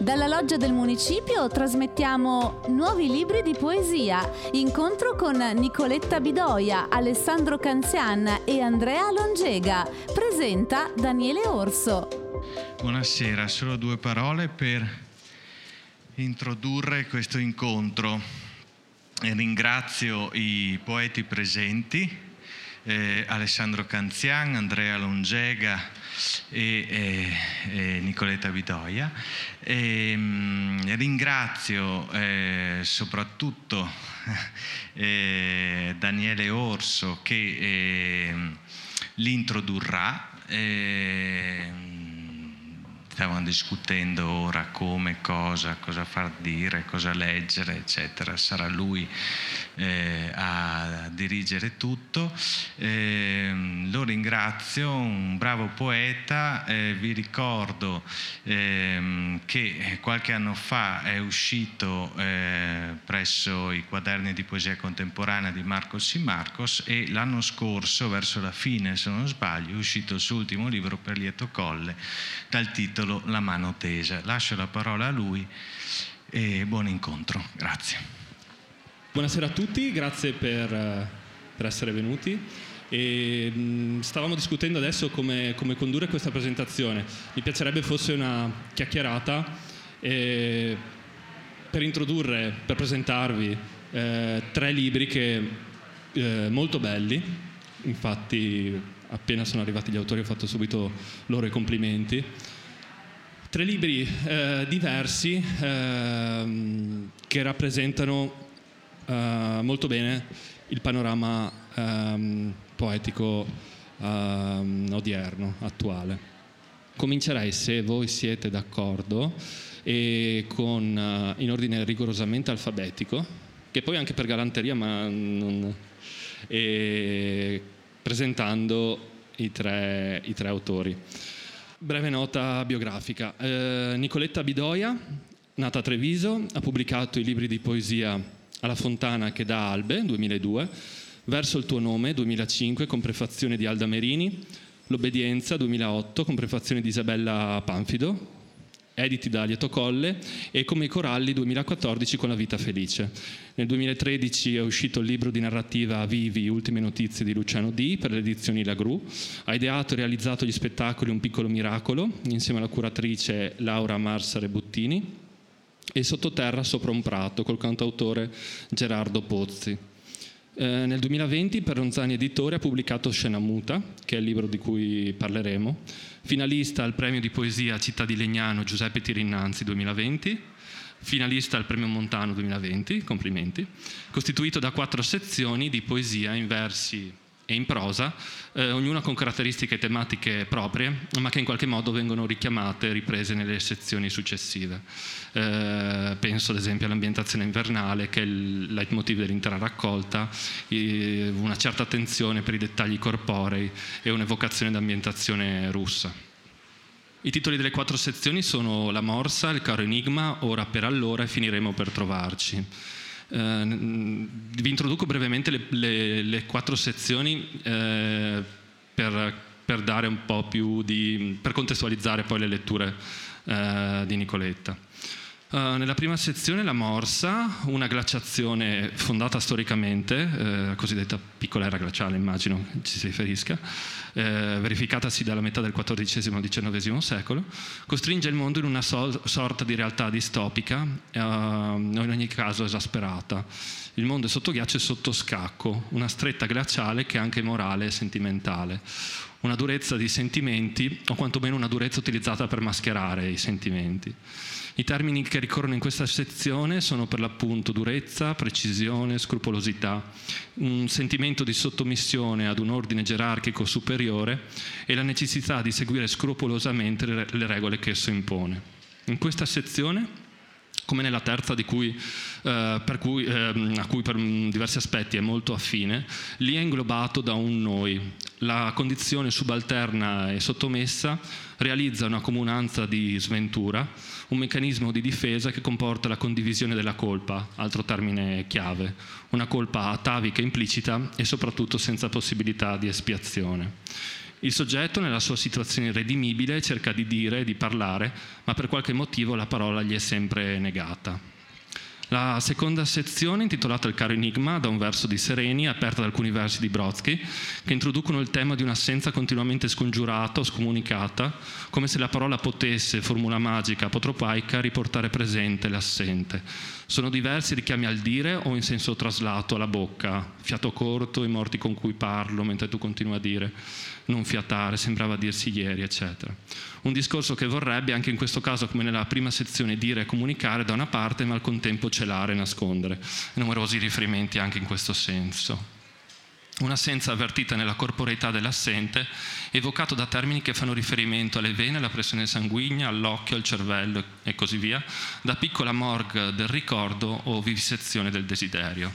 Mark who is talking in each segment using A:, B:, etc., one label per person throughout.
A: Dalla loggia del municipio trasmettiamo nuovi libri di poesia, incontro con Nicoletta Bidoia, Alessandro Canzian e Andrea Longega. Presenta Daniele Orso.
B: Buonasera, solo due parole per introdurre questo incontro. Ringrazio i poeti presenti, eh, Alessandro Canzian, Andrea Longega, e, e, e Nicoletta Bidoia. E, mh, ringrazio eh, soprattutto eh, Daniele Orso che eh, li Stavamo discutendo ora come, cosa, cosa far dire, cosa leggere, eccetera. Sarà lui eh, a dirigere tutto. Eh, lo ringrazio, un bravo poeta, eh, vi ricordo ehm, che qualche anno fa è uscito eh, presso i quaderni di poesia contemporanea di Marcos y Marcos e l'anno scorso, verso la fine se non sbaglio, è uscito il suo ultimo libro per lieto colle dal titolo La mano tesa. Lascio la parola a lui e buon incontro. Grazie.
C: Buonasera a tutti, grazie per, eh, per essere venuti. E, mh, stavamo discutendo adesso come, come, condurre questa presentazione. Mi piacerebbe fosse una chiacchierata eh, per introdurre, per presentarvi eh, tre libri che, eh, molto belli, infatti appena sono arrivati gli autori ho fatto subito loro i complimenti. Tre libri eh, diversi ehm, che rappresentano uh, molto bene il panorama um, poetico um, odierno, attuale. Comincerei, se voi siete d'accordo, con, uh, in ordine rigorosamente alfabetico, che poi anche per galanteria, ma non, presentando i tre, i tre, autori. Breve nota biografica. Eh, Nicoletta Bidoia, nata a Treviso, ha pubblicato i libri di poesia alla Fontana che dà Albe, 2002, Verso il tuo nome, 2005, con prefazione di Alda Merini, L'obbedienza, 2008, con prefazione di Isabella Panfido, editi da Lieto Colle, e Come i coralli, 2014, con La vita felice. Nel 2013 è uscito il libro di narrativa Vivi, ultime notizie di Luciano D. per le edizioni La Gru. Ha ideato e realizzato gli spettacoli Un piccolo miracolo, insieme alla curatrice Laura Marsa Rebuttini, e Sottoterra sopra un prato col cantautore Gerardo Pozzi. Eh, nel 2020 per Ronzani Editore ha pubblicato Scena Muta, che è il libro di cui parleremo, finalista al premio di poesia Città di Legnano Giuseppe Tirinnanzi 2020, finalista al premio Montano 2020, complimenti, costituito da quattro sezioni di poesia in versi e in prosa, eh, ognuna con caratteristiche tematiche proprie, ma che in qualche modo vengono richiamate e riprese nelle sezioni successive. Eh, penso ad esempio all'ambientazione invernale, che è il leitmotiv dell'intera raccolta, eh, una certa attenzione per i dettagli corporei e un'evocazione d'ambientazione russa. I titoli delle quattro sezioni sono La Morsa, Il caro enigma, Ora per allora e Finiremo per trovarci. Eh, vi introduco brevemente le, le, le quattro sezioni eh, per, per, dare un po' più di, per contestualizzare poi le letture eh, di Nicoletta. Uh, nella prima sezione la morsa, una glaciazione fondata storicamente, eh, la cosiddetta piccola era glaciale immagino ci si riferisca, eh, verificatasi dalla metà del XIV-XIX secolo, costringe il mondo in una so- sorta di realtà distopica, uh, in ogni caso esasperata. Il mondo è sotto ghiaccio e sotto scacco, una stretta glaciale che è anche morale e sentimentale una durezza di sentimenti, o quantomeno una durezza utilizzata per mascherare i sentimenti. I termini che ricorrono in questa sezione sono per l'appunto durezza, precisione, scrupolosità, un sentimento di sottomissione ad un ordine gerarchico superiore e la necessità di seguire scrupolosamente le regole che esso impone. In questa sezione come nella terza cui, eh, cui, eh, a cui per diversi aspetti è molto affine, lì è inglobato da un noi. La condizione subalterna e sottomessa realizza una comunanza di sventura, un meccanismo di difesa che comporta la condivisione della colpa, altro termine chiave, una colpa atavica implicita e soprattutto senza possibilità di espiazione. Il soggetto, nella sua situazione irredimibile, cerca di dire, di parlare, ma per qualche motivo la parola gli è sempre negata. La seconda sezione, intitolata Il caro enigma, da un verso di Sereni, aperta da alcuni versi di Brodsky, che introducono il tema di un'assenza continuamente scongiurata o scomunicata, come se la parola potesse, formula magica, apotropaica, riportare presente l'assente. Sono diversi richiami al dire o in senso traslato alla bocca, fiato corto, i morti con cui parlo mentre tu continui a dire non fiatare, sembrava dirsi ieri, eccetera. Un discorso che vorrebbe, anche in questo caso come nella prima sezione, dire e comunicare da una parte, ma al contempo celare e nascondere. Numerosi riferimenti anche in questo senso. Un'assenza avvertita nella corporeità dell'assente, evocato da termini che fanno riferimento alle vene, alla pressione sanguigna, all'occhio, al cervello e così via, da piccola morgue del ricordo o vivisezione del desiderio.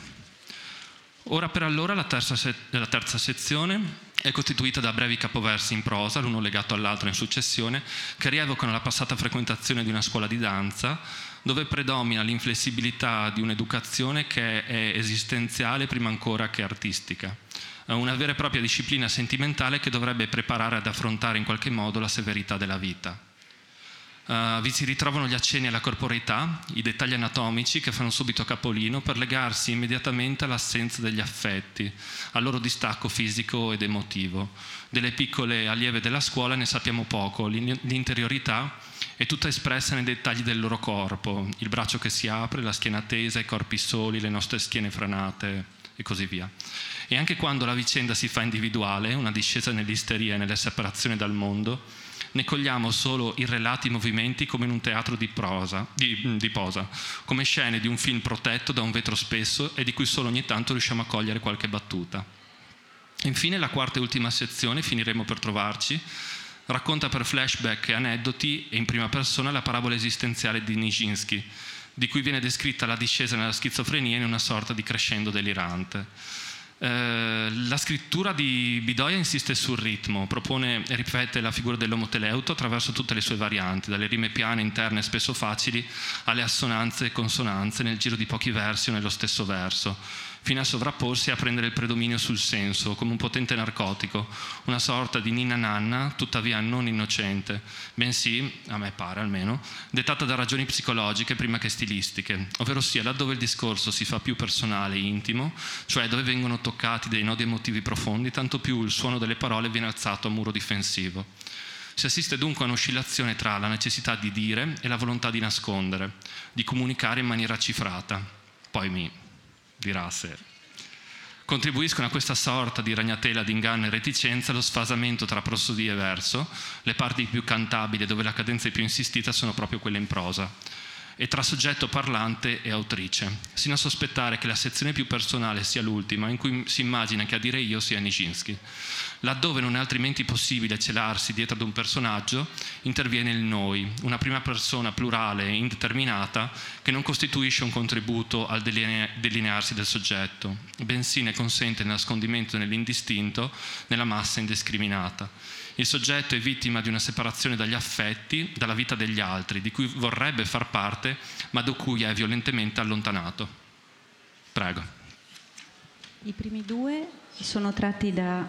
C: Ora per allora la terza, se- la terza sezione è costituita da brevi capoversi in prosa, l'uno legato all'altro in successione, che rievocano la passata frequentazione di una scuola di danza, dove predomina l'inflessibilità di un'educazione che è esistenziale prima ancora che artistica, una vera e propria disciplina sentimentale che dovrebbe preparare ad affrontare in qualche modo la severità della vita. Uh, vi si ritrovano gli accenni alla corporeità, i dettagli anatomici che fanno subito capolino per legarsi immediatamente all'assenza degli affetti, al loro distacco fisico ed emotivo. Delle piccole allieve della scuola ne sappiamo poco, l'interiorità è tutta espressa nei dettagli del loro corpo, il braccio che si apre, la schiena tesa, i corpi soli, le nostre schiene franate e così via. E anche quando la vicenda si fa individuale, una discesa nell'isteria e nelle separazioni dal mondo, ne cogliamo solo i relati movimenti come in un teatro di, prosa, di, di, posa, come scene di un film protetto da un vetro spesso e di cui solo ogni tanto riusciamo a cogliere qualche battuta. Infine la quarta e ultima sezione, finiremo per trovarci, racconta per flashback e aneddoti e in prima persona la parabola esistenziale di Nijinsky, di cui viene descritta la discesa nella schizofrenia in una sorta di crescendo delirante. Eh, la scrittura di Bidoia insiste sul ritmo, propone e ripete la figura dell'omoteleuto attraverso tutte le sue varianti, dalle rime piane, interne spesso facili, alle assonanze e consonanze nel giro di pochi versi o nello stesso verso fino a sovrapporsi e a prendere il predominio sul senso, come un potente narcotico, una sorta di ninna nanna, tuttavia non innocente, bensì, a me pare almeno, dettata da ragioni psicologiche prima che stilistiche, ovvero sia laddove il discorso si fa più personale e intimo, cioè dove vengono toccati dei nodi emotivi profondi, tanto più il suono delle parole viene alzato a muro difensivo. Si assiste dunque a un'oscillazione tra la necessità di dire e la volontà di nascondere, di comunicare in maniera cifrata. Poi mi dirà se contribuiscono a questa sorta di ragnatela di inganno e reticenza lo sfasamento tra prosodia e verso, le parti più cantabili dove la cadenza è più insistita sono proprio quelle in prosa. E tra soggetto parlante e autrice, sino a sospettare che la sezione più personale sia l'ultima, in cui si immagina che a dire io sia Nijinsky. Laddove non è altrimenti possibile celarsi dietro ad un personaggio, interviene il noi, una prima persona plurale e indeterminata che non costituisce un contributo al delinearsi del soggetto, bensì ne consente il nascondimento nell'indistinto, nella massa indiscriminata. Il soggetto è vittima di una separazione dagli affetti, dalla vita degli altri, di cui vorrebbe far parte, ma da cui è violentemente allontanato. Prego.
D: I primi due sono tratti da,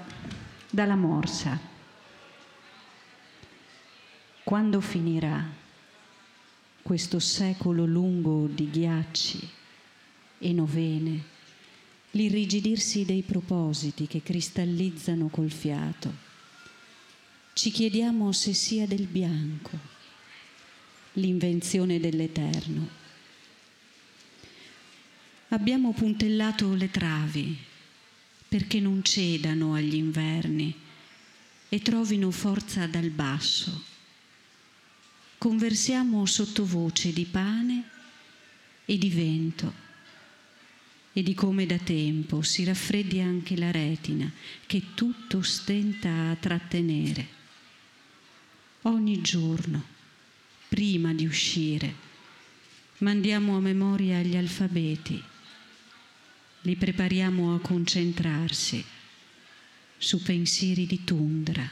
D: dalla morsa. Quando finirà questo secolo lungo di ghiacci e novene, l'irrigidirsi dei propositi che cristallizzano col fiato? ci chiediamo se sia del bianco, l'invenzione dell'Eterno. Abbiamo puntellato le travi perché non cedano agli inverni e trovino forza dal basso. Conversiamo sottovoce di pane e di vento e di come da tempo si raffreddi anche la retina che tutto stenta a trattenere ogni giorno, prima di uscire, mandiamo a memoria gli alfabeti, li prepariamo a concentrarsi su pensieri di tundra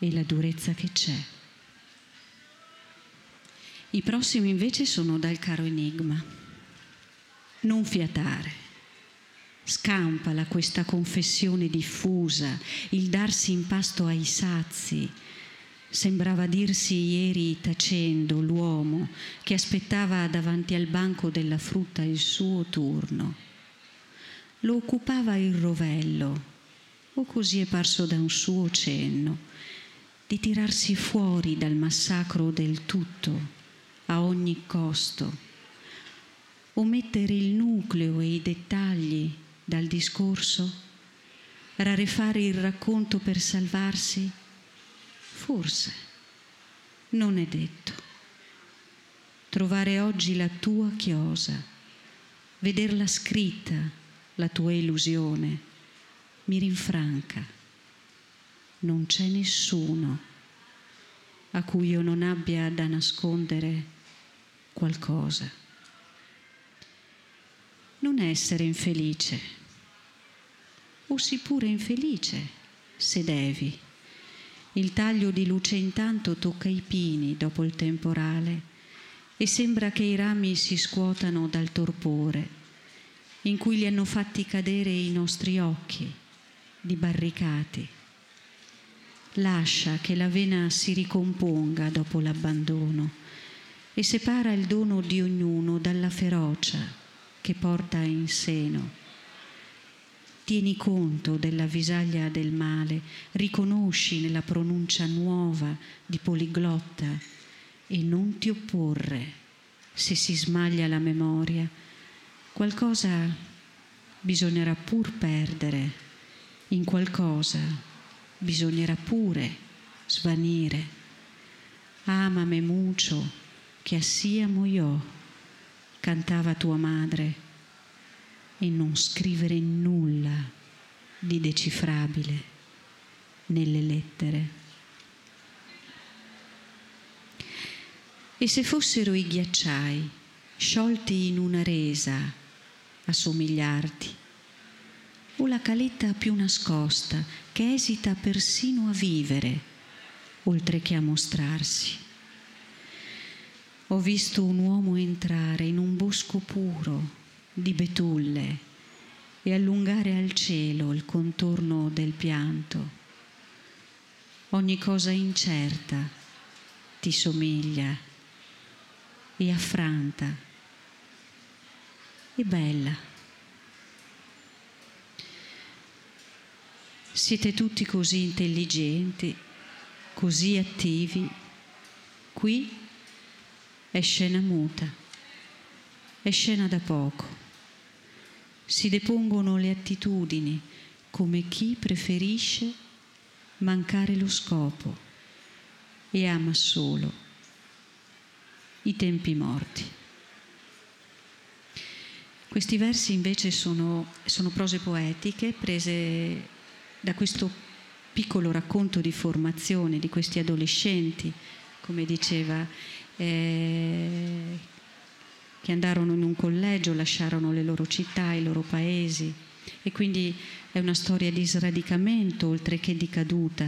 D: e la durezza che c'è. I prossimi invece sono dal caro enigma. Non fiatare, Scampala questa confessione diffusa, il darsi in pasto ai sazi. Sembrava dirsi ieri tacendo l'uomo che aspettava davanti al banco della frutta il suo turno. Lo occupava il rovello, o così è parso da un suo cenno, di tirarsi fuori dal massacro del tutto a ogni costo, omettere il nucleo e i dettagli dal discorso, rarefare il racconto per salvarsi? Forse, non è detto. Trovare oggi la tua chiosa, vederla scritta, la tua illusione, mi rinfranca. Non c'è nessuno a cui io non abbia da nascondere qualcosa. Non essere infelice, o sii pure infelice se devi. Il taglio di luce intanto tocca i pini dopo il temporale e sembra che i rami si scuotano dal torpore in cui li hanno fatti cadere i nostri occhi, dibarricati lascia che la vena si ricomponga dopo l'abbandono e separa il dono di ognuno dalla ferocia che porta in seno. Tieni conto della visaglia del male, riconosci nella pronuncia nuova di poliglotta e non ti opporre se si smaglia la memoria. Qualcosa bisognerà pur perdere, in qualcosa bisognerà pure svanire. Amame mucho, che assiamo io, cantava tua madre, e non scrivere nulla di decifrabile nelle lettere. E se fossero i ghiacciai sciolti in una resa a somigliarti, o la caletta più nascosta che esita persino a vivere, oltre che a mostrarsi. Ho visto un uomo entrare in un bosco puro di betulle e allungare al cielo il contorno del pianto. Ogni cosa incerta ti somiglia e affranta e bella. Siete tutti così intelligenti, così attivi. Qui è scena muta, è scena da poco. Si depongono le attitudini come chi preferisce mancare lo scopo e ama solo i tempi morti. Questi versi invece sono, sono prose poetiche prese da questo piccolo racconto di formazione di questi adolescenti, come diceva, eh, che andarono in un collegio, lasciarono le loro città, i loro paesi. E quindi è una storia di sradicamento oltre che di caduta.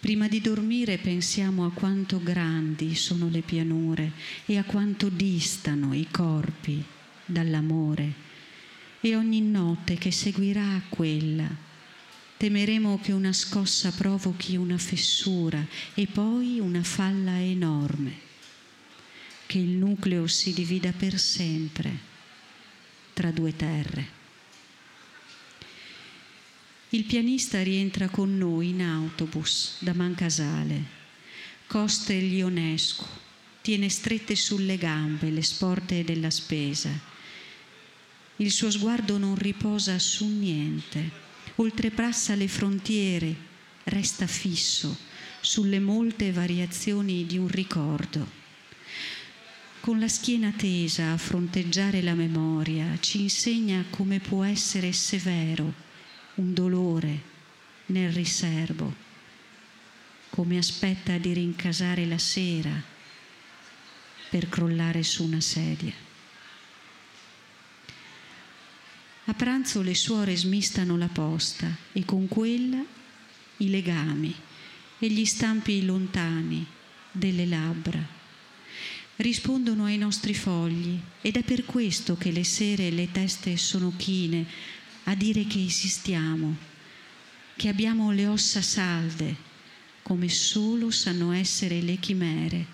D: Prima di dormire pensiamo a quanto grandi sono le pianure e a quanto distano i corpi dall'amore. E ogni notte che seguirà quella temeremo che una scossa provochi una fessura e poi una falla enorme, nucleo si divida per sempre tra due terre. Il pianista rientra con noi in autobus da Mancasale. Costa il Ionescu, tiene strette sulle gambe le sporte della spesa il suo sguardo non riposa su niente, oltreprassa le frontiere, resta fisso sulle molte variazioni di un ricordo. Con la schiena tesa a fronteggiare la memoria ci insegna come può essere severo un dolore nel riservo, come aspetta di rincasare la sera per crollare su una sedia. A pranzo le suore smistano la posta e con quella i legami e gli stampi lontani delle labbra. Rispondono ai nostri fogli ed è per questo che le sere le teste sono chine a dire che esistiamo, che abbiamo le ossa salde, come solo sanno essere le chimere,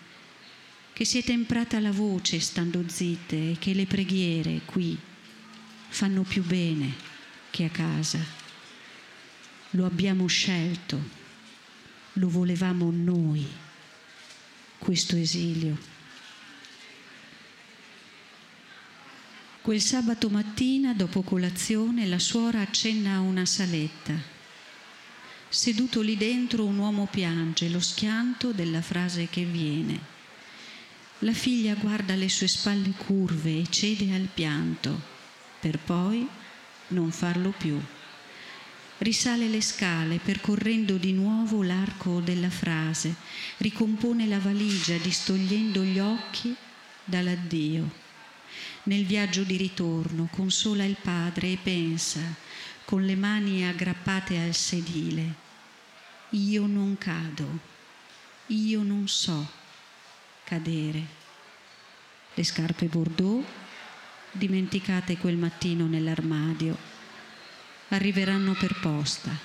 D: che si è temprata la voce stando zitte e che le preghiere qui fanno più bene che a casa. Lo abbiamo scelto, lo volevamo noi, questo esilio. Quel sabato mattina, dopo colazione, la suora accenna a una saletta. Seduto lì dentro un uomo piange lo schianto della frase che viene. La figlia guarda le sue spalle curve e cede al pianto, per poi non farlo più. Risale le scale percorrendo di nuovo l'arco della frase, ricompone la valigia distogliendo gli occhi dall'addio nel viaggio di ritorno consola il padre e pensa, con le mani aggrappate al sedile, io non cado, io non so cadere. Le scarpe Bordeaux, dimenticate quel mattino nell'armadio, arriveranno per posta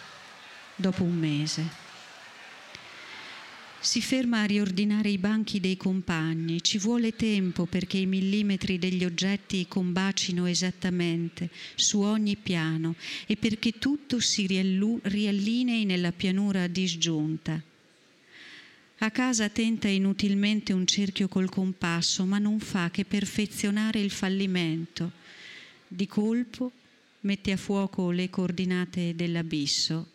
D: dopo un mese. Si ferma a riordinare i banchi dei compagni, ci vuole tempo perché i millimetri degli oggetti combacino esattamente su ogni piano e perché tutto si riallinei nella pianura disgiunta. A casa tenta inutilmente un cerchio col compasso, ma non fa che perfezionare il fallimento. Di colpo mette a fuoco le coordinate dell'abisso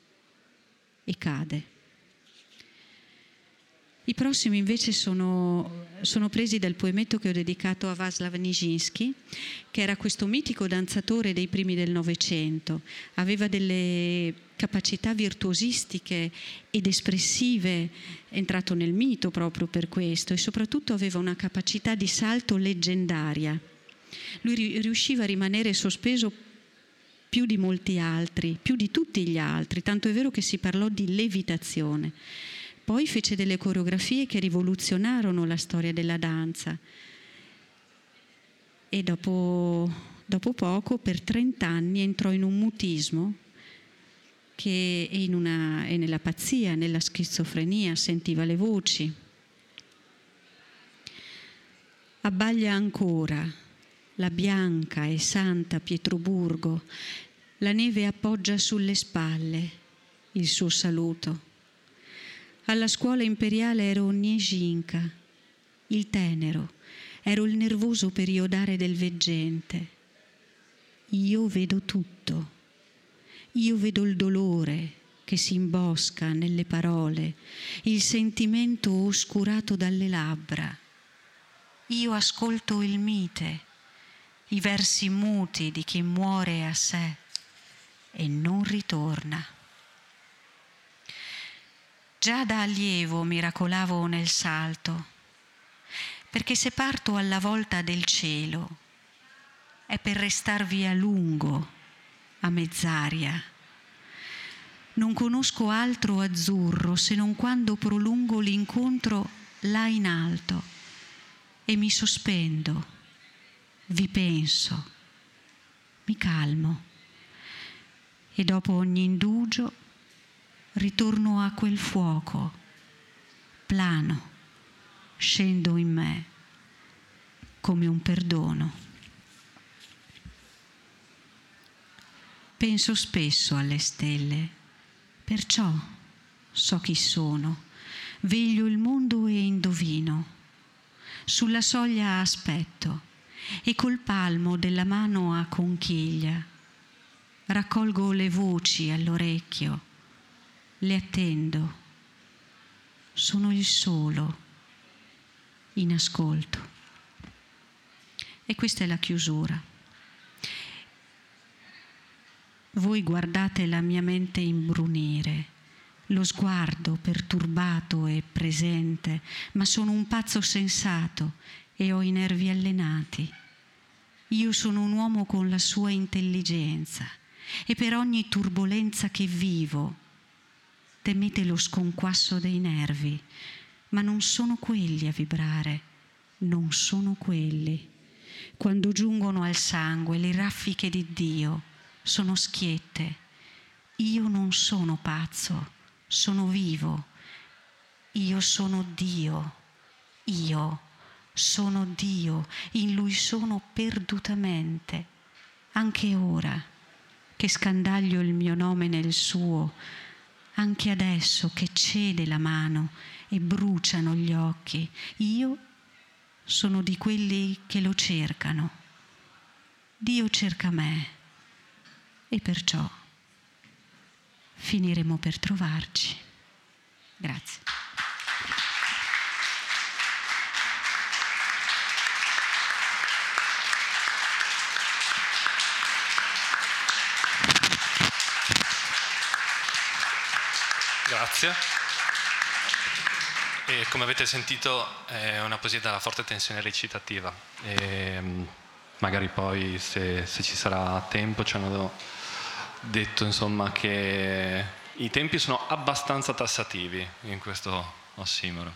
D: e cade. I prossimi invece sono, sono, presi dal poemetto che ho dedicato a Václav Nijinsky, che era questo mitico danzatore dei primi del Novecento. Aveva delle capacità virtuosistiche ed espressive, è entrato nel mito proprio per questo, e soprattutto aveva una capacità di salto leggendaria. Lui riusciva a rimanere sospeso più di molti altri, più di tutti gli altri, tanto è vero che si parlò di levitazione. Poi fece delle coreografie che rivoluzionarono la storia della danza e dopo, dopo poco, per 30 anni, entrò in un mutismo che è, una, è nella pazzia, nella schizofrenia, sentiva le voci. Abbaglia ancora la bianca e santa Pietroburgo, la neve appoggia sulle spalle il suo saluto. Alla scuola imperiale ero Niejinka, il tenero, ero il nervoso periodare del veggente. Io vedo tutto, io vedo il dolore che si imbosca nelle parole, il sentimento oscurato dalle labbra. Io ascolto il mite, i versi muti di chi muore a sé e non ritorna. Già da allievo miracolavo nel salto, perché se parto alla volta del cielo è per restarvi a lungo, a mezz'aria. Non conosco altro azzurro se non quando prolungo l'incontro là in alto e mi sospendo, vi penso, mi calmo e dopo ogni indugio ritorno a quel fuoco, plano, scendo in me come un perdono. Penso spesso alle stelle, perciò so chi sono, veglio il mondo e indovino. Sulla soglia aspetto e col palmo della mano a conchiglia raccolgo le voci all'orecchio le attendo, sono il solo in ascolto. E questa è la chiusura. Voi guardate la mia mente imbrunire, lo sguardo perturbato e presente, ma sono un pazzo sensato e ho i nervi allenati. Io sono un uomo con la sua intelligenza e per ogni turbolenza che vivo temete lo sconquasso dei nervi, ma non sono quelli a vibrare, non sono quelli. Quando giungono al sangue le raffiche di Dio sono schiette. Io non sono pazzo, sono vivo. Io sono Dio. Io sono Dio. In Lui sono perdutamente. Anche ora che scandaglio il mio nome nel suo, anche adesso che cede la mano e bruciano gli occhi, io sono di quelli che lo cercano. Dio cerca me e perciò finiremo per trovarci. Grazie.
C: Grazie. E come avete sentito è una poesia dalla forte tensione recitativa. E, mm, magari poi se, se, ci sarà tempo ci hanno detto insomma, che i tempi sono abbastanza tassativi in questo ossimoro.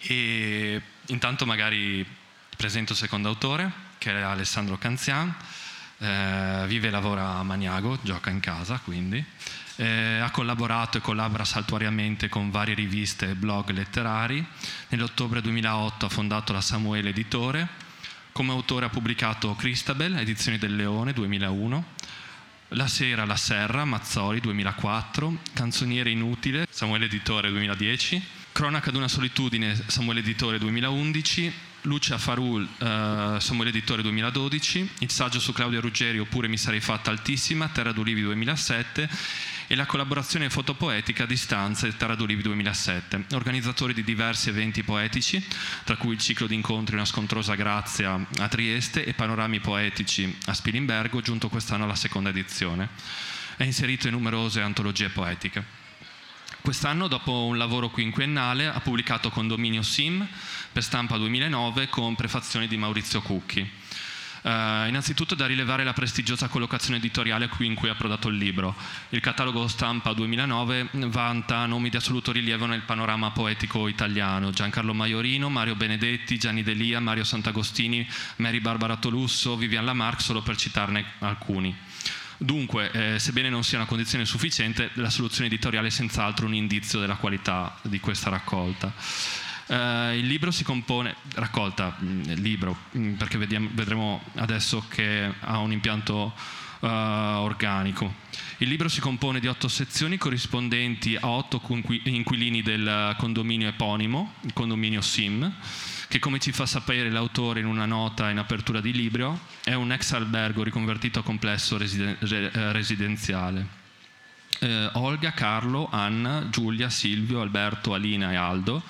C: E intanto magari presento il secondo autore, che è Alessandro Canzian, eh, vive e lavora a Maniago, gioca in casa quindi. Eh, ha collaborato e collabora saltuariamente con varie riviste e blog letterari. Nell'ottobre 2008 ha fondato la Samuele Editore. Come autore ha pubblicato Christabel, Edizioni del Leone 2001, La Sera, La Serra, Mazzoli 2004, Canzoniere Inutile, Samuele Editore 2010, Cronaca d'una solitudine, Samuele Editore 2011, Lucia Farul, eh, Samuele Editore 2012, il saggio su Claudia Ruggeri oppure Mi sarei fatta altissima, Terra d'Olivi 2007 e la collaborazione fotopoetica a distanza Terra d'Olivi 2007, organizzatori di diversi eventi poetici, tra cui il ciclo di incontri Una scontrosa grazia a Trieste e Panorami poetici a Spilimbergo, giunto quest'anno alla seconda edizione. È inserito in numerose antologie poetiche. Quest'anno, dopo un lavoro quinquennale, ha pubblicato Condominio Sim per stampa 2009 con prefazioni di Maurizio Cucchi. Uh, innanzitutto da rilevare la prestigiosa collocazione editoriale qui in cui ha prodato il libro. Il catalogo stampa 2009 vanta nomi di assoluto rilievo nel panorama poetico italiano. Giancarlo Maiorino, Mario Benedetti, Gianni Delia, Mario Santagostini, Mary Barbara Tolusso, Vivian Lamarck, solo per citarne alcuni. Dunque, eh, sebbene non sia una condizione sufficiente, la soluzione editoriale è senz'altro un indizio della qualità di questa raccolta. Uh, il libro si compone, raccolta, il mm, libro, mm, perché vediamo, vedremo adesso che ha un impianto uh, organico. Il libro si compone di otto sezioni corrispondenti a otto inquilini del condominio eponimo, il condominio SIM, che come ci fa sapere l'autore in una nota in apertura di libro, è un ex albergo riconvertito a complesso residen- residenziale eh, Olga, Carlo, Anna, Giulia, Silvio, Alberto, Alina e Aldo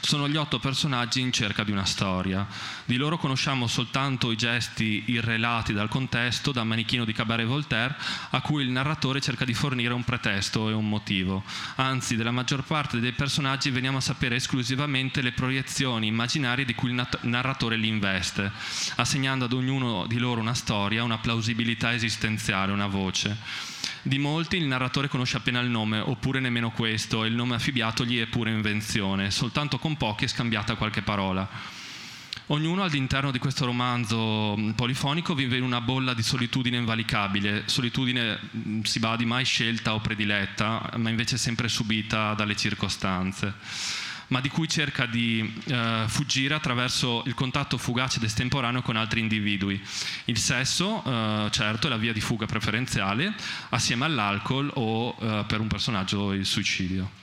C: sono gli otto personaggi in cerca di una storia. Di loro conosciamo soltanto i gesti irrelati dal contesto, da manichino di Cabaret Voltaire, a cui il narratore cerca di fornire un pretesto e un motivo. Anzi, della maggior parte dei personaggi veniamo a sapere esclusivamente le proiezioni immaginarie di cui il narratore li investe, assegnando ad ognuno di loro una storia, una plausibilità esistenziale, una voce. Di molti il narratore conosce appena il nome, oppure nemmeno questo, e il nome affibbiato gli è pure invenzione, soltanto con pochi è scambiata qualche parola. Ognuno all'interno di questo romanzo mm, polifonico vive in una bolla di solitudine invalicabile, solitudine mm, si badi mai scelta o prediletta, ma invece sempre subita dalle circostanze ma di cui cerca di eh, fuggire attraverso il contatto fugace ed estemporaneo con altri individui. Il sesso, eh, certo, è la via di fuga preferenziale, assieme all'alcol o eh, per un personaggio il suicidio.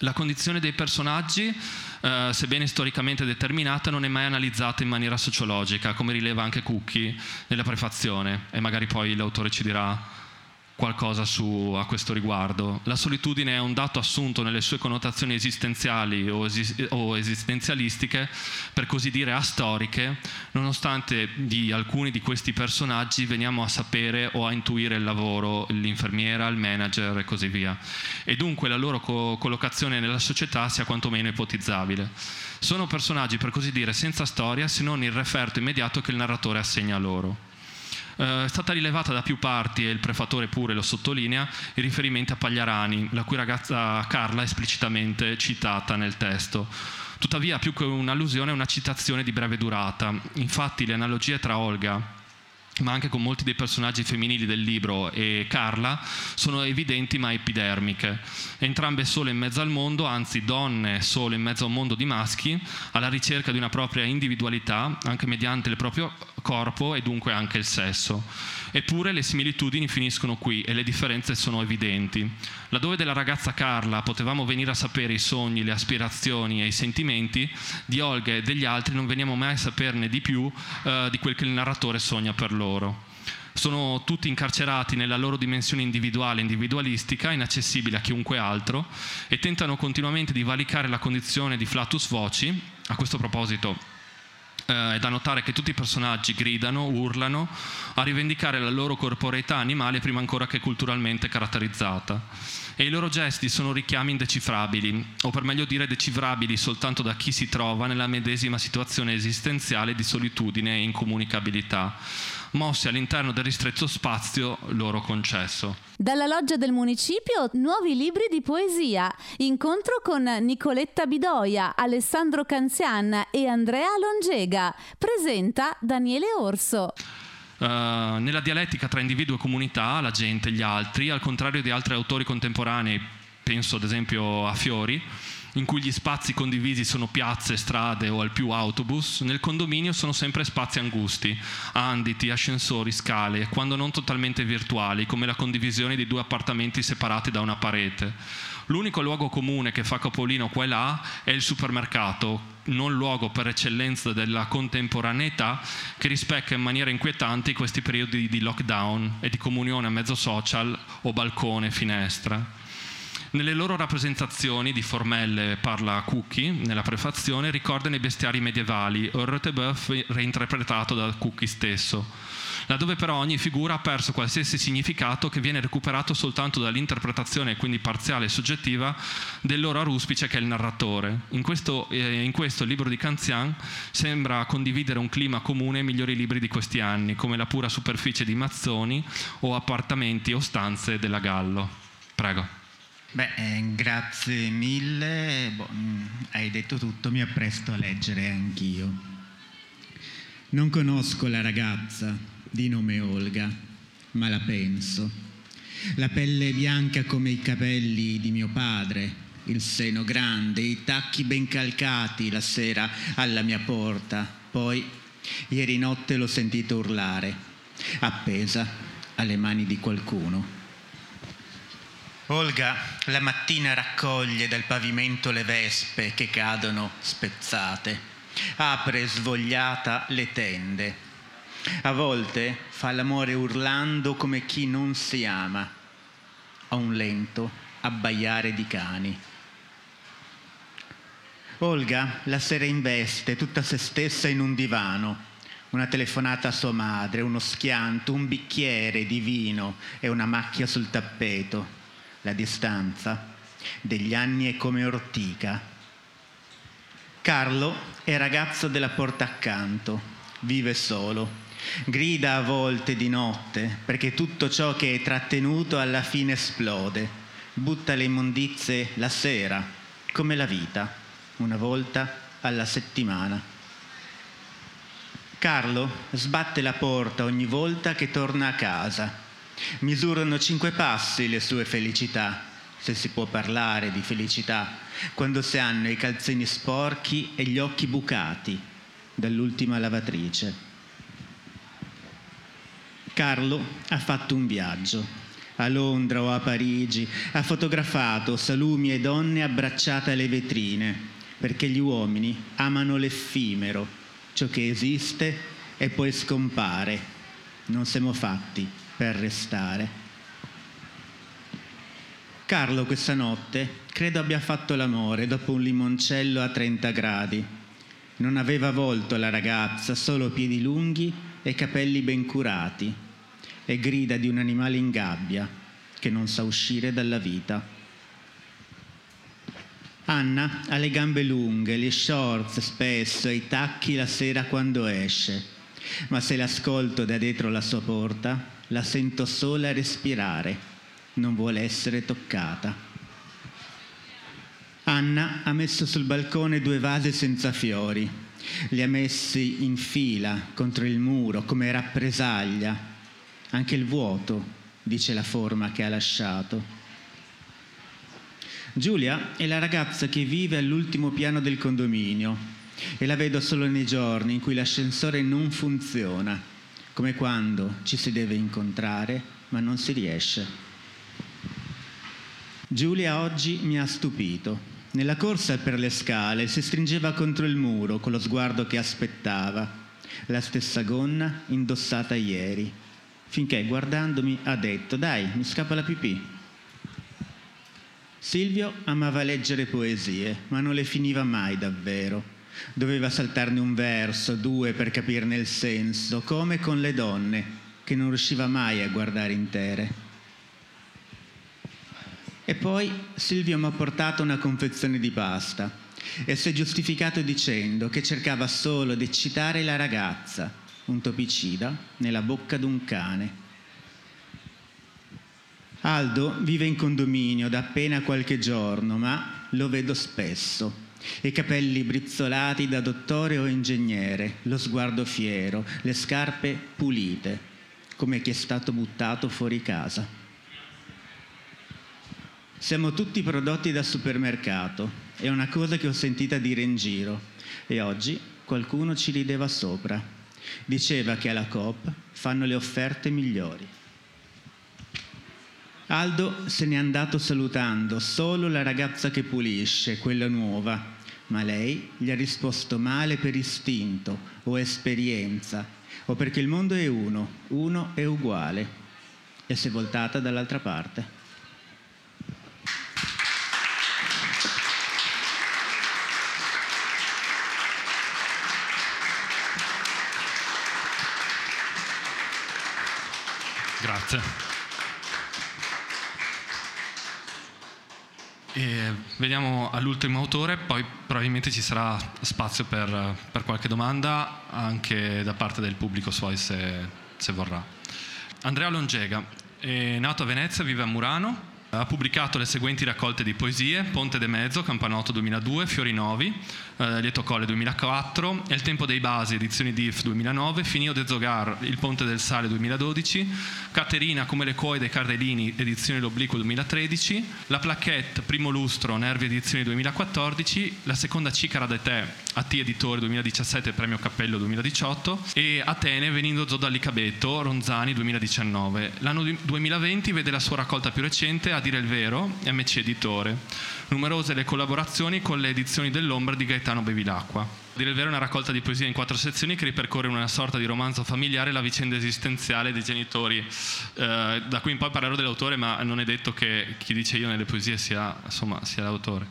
C: La condizione dei personaggi, eh, sebbene storicamente determinata, non è mai analizzata in maniera sociologica, come rileva anche Cucchi nella prefazione, e magari poi l'autore ci dirà qualcosa su, a questo riguardo. La solitudine è un dato assunto nelle sue connotazioni esistenziali o, esist- o, esistenzialistiche, per così dire astoriche, nonostante di alcuni di questi personaggi veniamo a sapere o a intuire il lavoro, l'infermiera, il manager e così via. E dunque la loro co- collocazione nella società sia quantomeno ipotizzabile. Sono personaggi, per così dire, senza storia se non il referto immediato che il narratore assegna loro. Eh, è stata rilevata da più parti, e il prefatore pure lo sottolinea, il riferimento a Pagliarani, la cui ragazza Carla è esplicitamente citata nel testo. Tuttavia, più che un'allusione, è una citazione di breve durata. Infatti, le analogie tra Olga ma anche con molti dei personaggi femminili del libro e Carla, sono evidenti ma epidermiche. Entrambe sole in mezzo al mondo, anzi donne sole in mezzo a un mondo di maschi, alla ricerca di una propria individualità, anche mediante il proprio corpo e dunque anche il sesso. Eppure le similitudini finiscono qui e le differenze sono evidenti. Laddove della ragazza Carla potevamo venire a sapere i sogni, le aspirazioni e i sentimenti, di Olga e degli altri non veniamo mai a saperne di più eh, di quel che il narratore sogna per loro sono tutti incarcerati nella loro dimensione individuale, individualistica, inaccessibile a chiunque altro e tentano continuamente di valicare la condizione di flatus voci. A questo proposito eh, è da notare che tutti i personaggi gridano, urlano, a rivendicare la loro corporeità animale prima ancora che culturalmente caratterizzata. E i loro gesti sono richiami indecifrabili, o per meglio dire decifrabili soltanto da chi si trova nella medesima situazione esistenziale di solitudine e incomunicabilità mossi all'interno del ristretto spazio loro concesso.
A: Dalla loggia del municipio nuovi libri di poesia, incontro con Nicoletta Bidoia, Alessandro Canzian e Andrea Longega, presenta Daniele Orso.
C: Uh, nella dialettica tra individuo e comunità, la gente, gli altri, al contrario di altri autori contemporanei, penso ad esempio a Fiori, in cui gli spazi condivisi sono piazze, strade o al più autobus, nel condominio sono sempre spazi angusti, anditi, ascensori, scale, quando non totalmente virtuali, come la condivisione di due appartamenti separati da una parete. L'unico luogo comune che fa capolino qua e là è il supermercato, non luogo per eccellenza della contemporaneità che rispecchia in maniera inquietante questi periodi di lockdown e di comunione a mezzo social o balcone, finestra. Nelle loro rappresentazioni di Formelle parla Cookie, nella prefazione, ricordano i bestiari medievali, o il Rotebeuf reinterpretato da Cookie stesso, laddove però ogni figura ha perso qualsiasi significato che viene recuperato soltanto dall'interpretazione, quindi parziale e soggettiva, del loro aruspice che è il narratore. In questo, eh, in questo libro di Canzian sembra condividere un clima comune ai migliori libri di questi anni, come La pura superficie di Mazzoni o Appartamenti o stanze della Gallo. Prego.
E: Beh, eh, grazie mille, boh, mm, hai detto tutto, mi appresto a leggere anch'io. Non conosco la ragazza di nome Olga, ma la penso. La pelle bianca come i capelli di mio padre, il seno grande, i tacchi ben calcati la sera alla mia porta. Poi, ieri notte l'ho sentito urlare, appesa alle mani di qualcuno. Olga la mattina raccoglie dal pavimento le vespe che cadono spezzate, apre svogliata le tende. A volte fa l'amore urlando come chi non si ama, a un lento abbaiare di cani. Olga la sera investe tutta se stessa in un divano, una telefonata a sua madre, uno schianto, un bicchiere di vino e una macchia sul tappeto la distanza degli anni è come ortica. Carlo è ragazzo della porta accanto, vive solo, grida a volte di notte perché tutto ciò che è trattenuto alla fine esplode, butta le immondizie la sera, come la vita, una volta alla settimana. Carlo sbatte la porta ogni volta che torna a casa Misurano cinque passi le sue felicità, se si può parlare di felicità, quando si hanno i calzini sporchi e gli occhi bucati dall'ultima lavatrice. Carlo ha fatto un viaggio. A Londra o a Parigi ha fotografato salumi e donne abbracciate alle vetrine, perché gli uomini amano l'effimero, ciò che esiste e poi scompare. Non siamo fatti per restare. Carlo questa notte credo abbia fatto l'amore dopo un limoncello a 30 gradi. Non aveva volto la ragazza, solo piedi lunghi e capelli ben curati e grida di un animale in gabbia che non sa uscire dalla vita. Anna ha le gambe lunghe, le shorts spesso e i tacchi la sera quando esce, ma se l'ascolto da dietro la sua porta la sento sola respirare, non vuole essere toccata. Anna ha messo sul balcone due vasi senza fiori. Li ha messi in fila contro il muro come rappresaglia. Anche il vuoto dice la forma che ha lasciato. Giulia è la ragazza che vive all'ultimo piano del condominio e la vedo solo nei giorni in cui l'ascensore non funziona, come quando ci si deve incontrare ma non si riesce. Giulia oggi mi ha stupito. Nella corsa per le scale si stringeva contro il muro con lo sguardo che aspettava, la stessa gonna indossata ieri, finché guardandomi ha detto dai, mi scappa la pipì. Silvio amava leggere poesie, ma non le finiva mai davvero. Doveva saltarne un verso, due per capirne il senso, come con le donne, che non riusciva mai a guardare intere. E poi Silvio mi ha portato una confezione di pasta e si è giustificato dicendo che cercava solo di eccitare la ragazza, un topicida, nella bocca d'un cane. Aldo vive in condominio da appena qualche giorno, ma lo vedo spesso. I capelli brizzolati da dottore o ingegnere, lo sguardo fiero, le scarpe pulite, come chi è stato buttato fuori casa. Siamo tutti prodotti da supermercato, è una cosa che ho sentita dire in giro e oggi qualcuno ci rideva sopra. Diceva che alla Coop fanno le offerte migliori. Aldo se n'è andato salutando solo la ragazza che pulisce, quella nuova, ma lei gli ha risposto male per istinto o esperienza o perché il mondo è uno, uno è uguale e si è voltata dall'altra parte.
C: Grazie. E veniamo all'ultimo autore, poi probabilmente ci sarà spazio per, per, qualche domanda anche da parte del pubblico suoi se, se vorrà. Andrea Longega è nato a Venezia, vive a Murano, ha pubblicato le seguenti raccolte di poesie, Ponte de Mezzo, Campanotto 2002, Fiori Novi, eh, Lieto Colle 2004, El Tempo dei Basi, edizioni DIF 2009, Finio de Zogar, Il Ponte del Sale 2012, Caterina come le cuoie dei Cardellini, edizione L'Obliquo 2013, La Plaquette, Primo Lustro, Nervi, edizioni 2014, La Seconda Cicara de Te, AT Editore 2017, Premio Cappello 2018 e Atene, Venindo Zodallicabetto, Ronzani 2019. L'anno 2020 vede la sua raccolta più recente, A dire il vero, MC Editore. Numerose le collaborazioni con le edizioni dell'Ombra di Gaetano Bevilacqua. A dire il vero è una raccolta di poesie in quattro sezioni che ripercorre una sorta di romanzo familiare la vicenda esistenziale dei genitori. Eh, da qui in poi parlerò dell'autore, ma non è detto che chi dice io nelle poesie sia, insomma, sia l'autore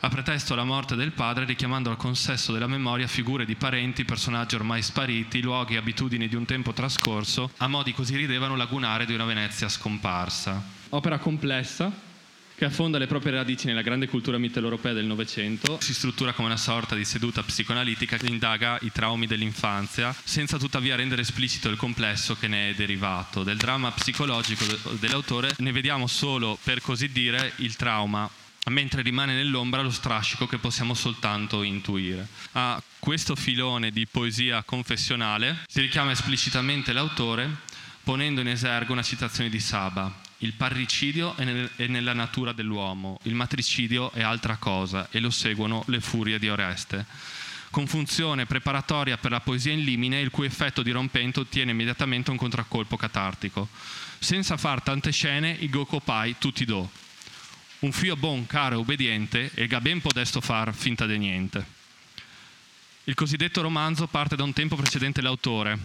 C: a pretesto della morte del padre, richiamando al consesso della memoria figure di parenti, personaggi ormai spariti, luoghi e abitudini di un tempo trascorso, a modi così ridevano lagunare di una Venezia scomparsa. Opera complessa, che affonda le proprie radici nella grande cultura mitteleuropea del Novecento. Si struttura come una sorta di seduta psicoanalitica che indaga i traumi dell'infanzia, senza tuttavia rendere esplicito il complesso che ne è derivato. Del dramma psicologico dell'autore ne vediamo solo, per così dire, il trauma mentre rimane nell'ombra lo strascico che possiamo soltanto intuire. A questo filone di poesia confessionale si richiama esplicitamente l'autore ponendo in esergo una citazione di Saba. Il parricidio è, nel, è, nella natura dell'uomo, il matricidio è altra cosa e lo seguono le furie di Oreste. Con funzione preparatoria per la poesia in limine, il cui effetto dirompente ottiene immediatamente un contraccolpo catartico. Senza far tante scene, i Gokopai tutti do. Un fio bon, caro e obbediente, e ga ben podesto far finta di niente. Il cosiddetto romanzo parte da un tempo precedente l'autore,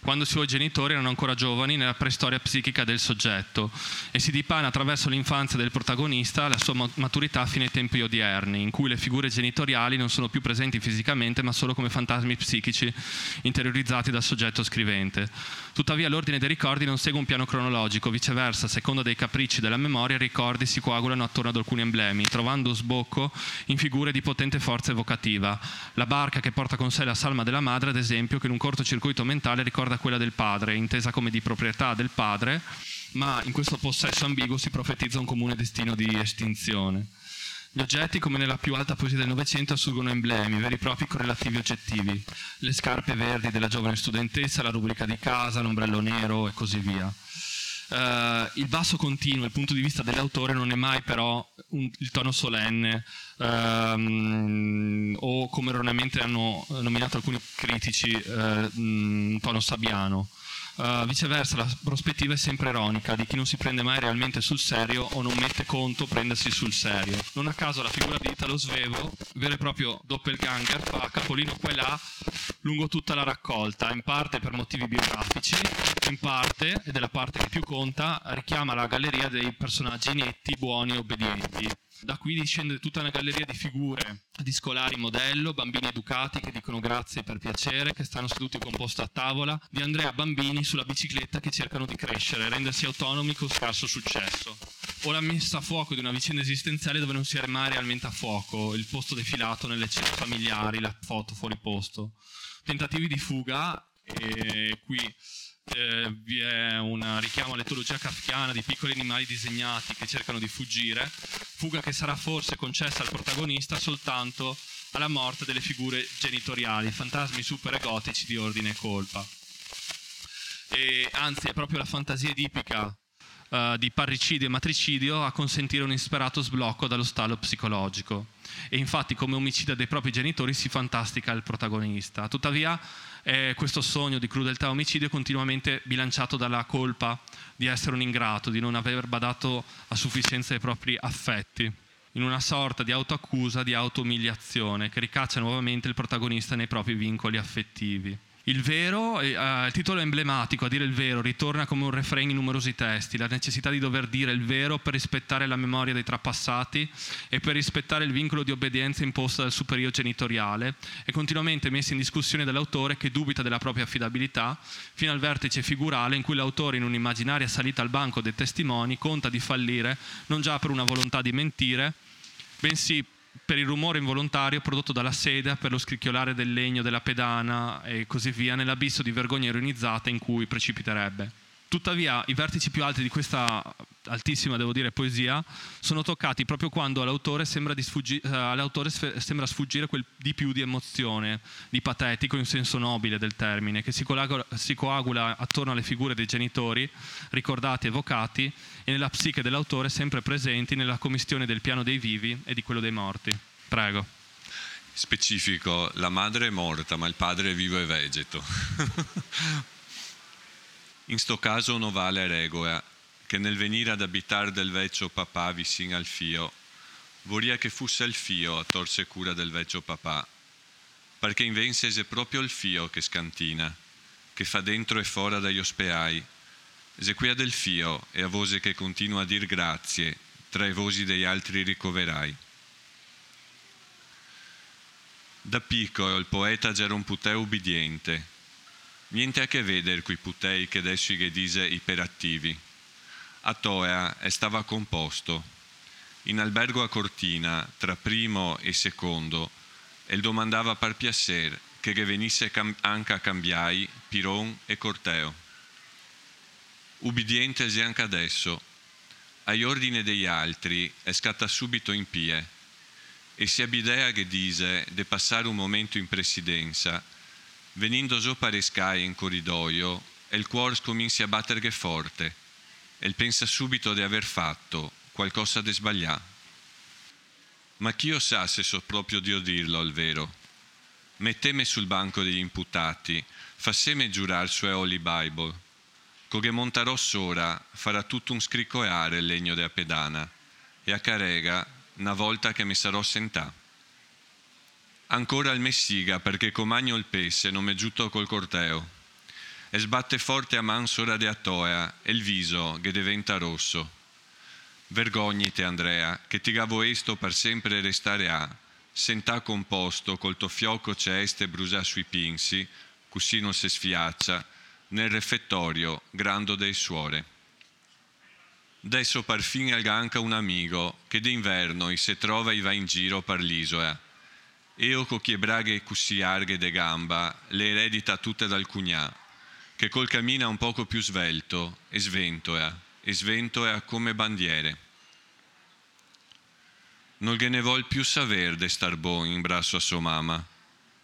C: quando i suoi genitori erano ancora giovani nella preistoria psichica del soggetto e si dipana attraverso l'infanzia del protagonista la sua maturità fino ai tempi odierni, in cui le figure genitoriali non sono più presenti fisicamente ma solo come fantasmi psichici interiorizzati dal soggetto scrivente. Tuttavia l'ordine dei ricordi non segue un piano cronologico, viceversa, a seconda dei capricci della memoria, i ricordi si coagulano attorno ad alcuni emblemi, trovando sbocco in figure di potente forza evocativa. La barca che porta con sé la salma della madre, ad esempio, che in un cortocircuito mentale ricorda quella del padre, intesa come di proprietà del padre, ma in questo possesso ambiguo si profetizza un comune destino di estinzione. Gli oggetti, come nella più alta poesia del Novecento, assurgono emblemi, veri e propri correlativi oggettivi. Le scarpe verdi della giovane studentessa, la rubrica di casa, l'ombrello nero e così via. Uh, il basso continuo, il punto di vista dell'autore non è mai però un, il tono solenne uh, o come erroneamente hanno nominato alcuni critici uh, un tono sabbiano. Uh, viceversa, la prospettiva è sempre ironica di chi non si prende mai realmente sul serio o non mette conto prendersi sul serio. Non a caso la figura di Italo Svevo, vero e proprio doppelganger, fa capolino qua e là lungo tutta la raccolta, in parte per motivi biografici, in parte, ed è la parte che più conta, richiama la galleria dei personaggi netti, buoni e obbedienti. Da qui discende tutta una galleria di figure, di scolari modello, bambini educati che dicono grazie per piacere, che stanno seduti con posto a tavola, di Andrea bambini sulla bicicletta che cercano di crescere, rendersi autonomi con scarso successo. O la messa a fuoco di una vicenda esistenziale dove non si è mai realmente a fuoco, il posto defilato nelle cene familiari, la foto fuori posto. Tentativi di fuga, e qui eh, vi è un richiamo all'etologia kafkiana di piccoli animali disegnati che cercano di fuggire, fuga che sarà forse concessa al protagonista soltanto alla morte delle figure genitoriali, fantasmi super egotici di ordine e colpa. E, anzi, è proprio la fantasia edipica uh, di parricidio e matricidio a consentire un insperato sblocco dallo stallo psicologico. E infatti, come omicida dei propri genitori, si fantastica il protagonista. Tuttavia, eh, questo sogno di crudeltà e omicidio è continuamente bilanciato dalla colpa di essere un ingrato, di non aver badato a sufficienza ai propri affetti, in una sorta di autoaccusa, di auto-umiliazione che ricaccia nuovamente il protagonista nei propri vincoli affettivi. Il vero, eh, il titolo emblematico, a dire il vero, ritorna come un refrain in numerosi testi, la necessità di dover dire il vero per rispettare la memoria dei trapassati e per rispettare il vincolo di obbedienza imposto dal superiore genitoriale. È continuamente messa in discussione dall'autore che dubita della propria affidabilità, fino al vertice figurale in cui l'autore in un'immaginaria salita al banco dei testimoni conta di fallire non già per una volontà di mentire, bensì per il rumore involontario prodotto dalla seda, per lo scricchiolare del legno della pedana e così via, nell'abisso di vergogna ironizzata in cui precipiterebbe. Tuttavia, i vertici più alti di questa altissima, devo dire, poesia sono toccati proprio quando all'autore sembra, sfuggi- uh, all'autore sembra sfuggire quel di più di emozione, di patetico in senso nobile del termine, che si coagula, si coagula attorno alle figure dei genitori, ricordati, evocati, e nella psiche dell'autore sempre presenti nella commistione del piano dei vivi e di quello dei morti. Prego.
F: Specifico, la madre è morta, ma il padre è vivo e vegeto. In sto caso non vale regola, che nel venire ad abitare del vecchio papà vicino al fio, vorria che fosse il fio a torse cura del vecchio papà, perché invece è proprio il fio che scantina, che fa dentro e fuori dagli ospeai, se qui del fio e a vose che continua a dir grazie, tra i vosi degli altri ricoverai. Da piccolo il poeta era un puteo ubbidiente, Niente a che vedere coi putei che adesso che dice iperattivi. A Toea stava composto. In albergo a Cortina, tra primo e secondo, e domandava per piacere che venisse anche a cambiai Piron e Corteo. Ubbidiente anche adesso. Agli ordini degli altri è scatta subito in pie e si abidea che dice di passare un momento in presidenza Venendo per Sky in corridoio, il cuore comincia a battere forte e pensa subito di aver fatto qualcosa di sbagliato. Ma chi lo sa se so proprio Dio dirlo al vero? Metteme sul banco degli imputati, fasseme giurare su Holy Bible, che montarò sora farà tutto un scriccoare il legno della pedana e a carega una volta che mi sarò sentato ancora il Messiga perché comagno il pesce non m'è giunto col corteo. E sbatte forte a man sora de Atoea e il viso che diventa rosso. Vergognite Andrea, che ti gavo esto per sempre restare a, sentà composto col tuo fiocco ceste brusa sui pinsi, non si sfiaccia, nel refettorio grando dei suore. Adesso par fine al ganca un amico che d'inverno se trova e va in giro per l'isola Eo co chi braghe così arghe de gamba, le eredita tutte dal cugnà, che col cammina un poco più svelto e sventoea, e sventoea come bandiere. non gliene vuol più saver de star bon in brasso a sua mamma.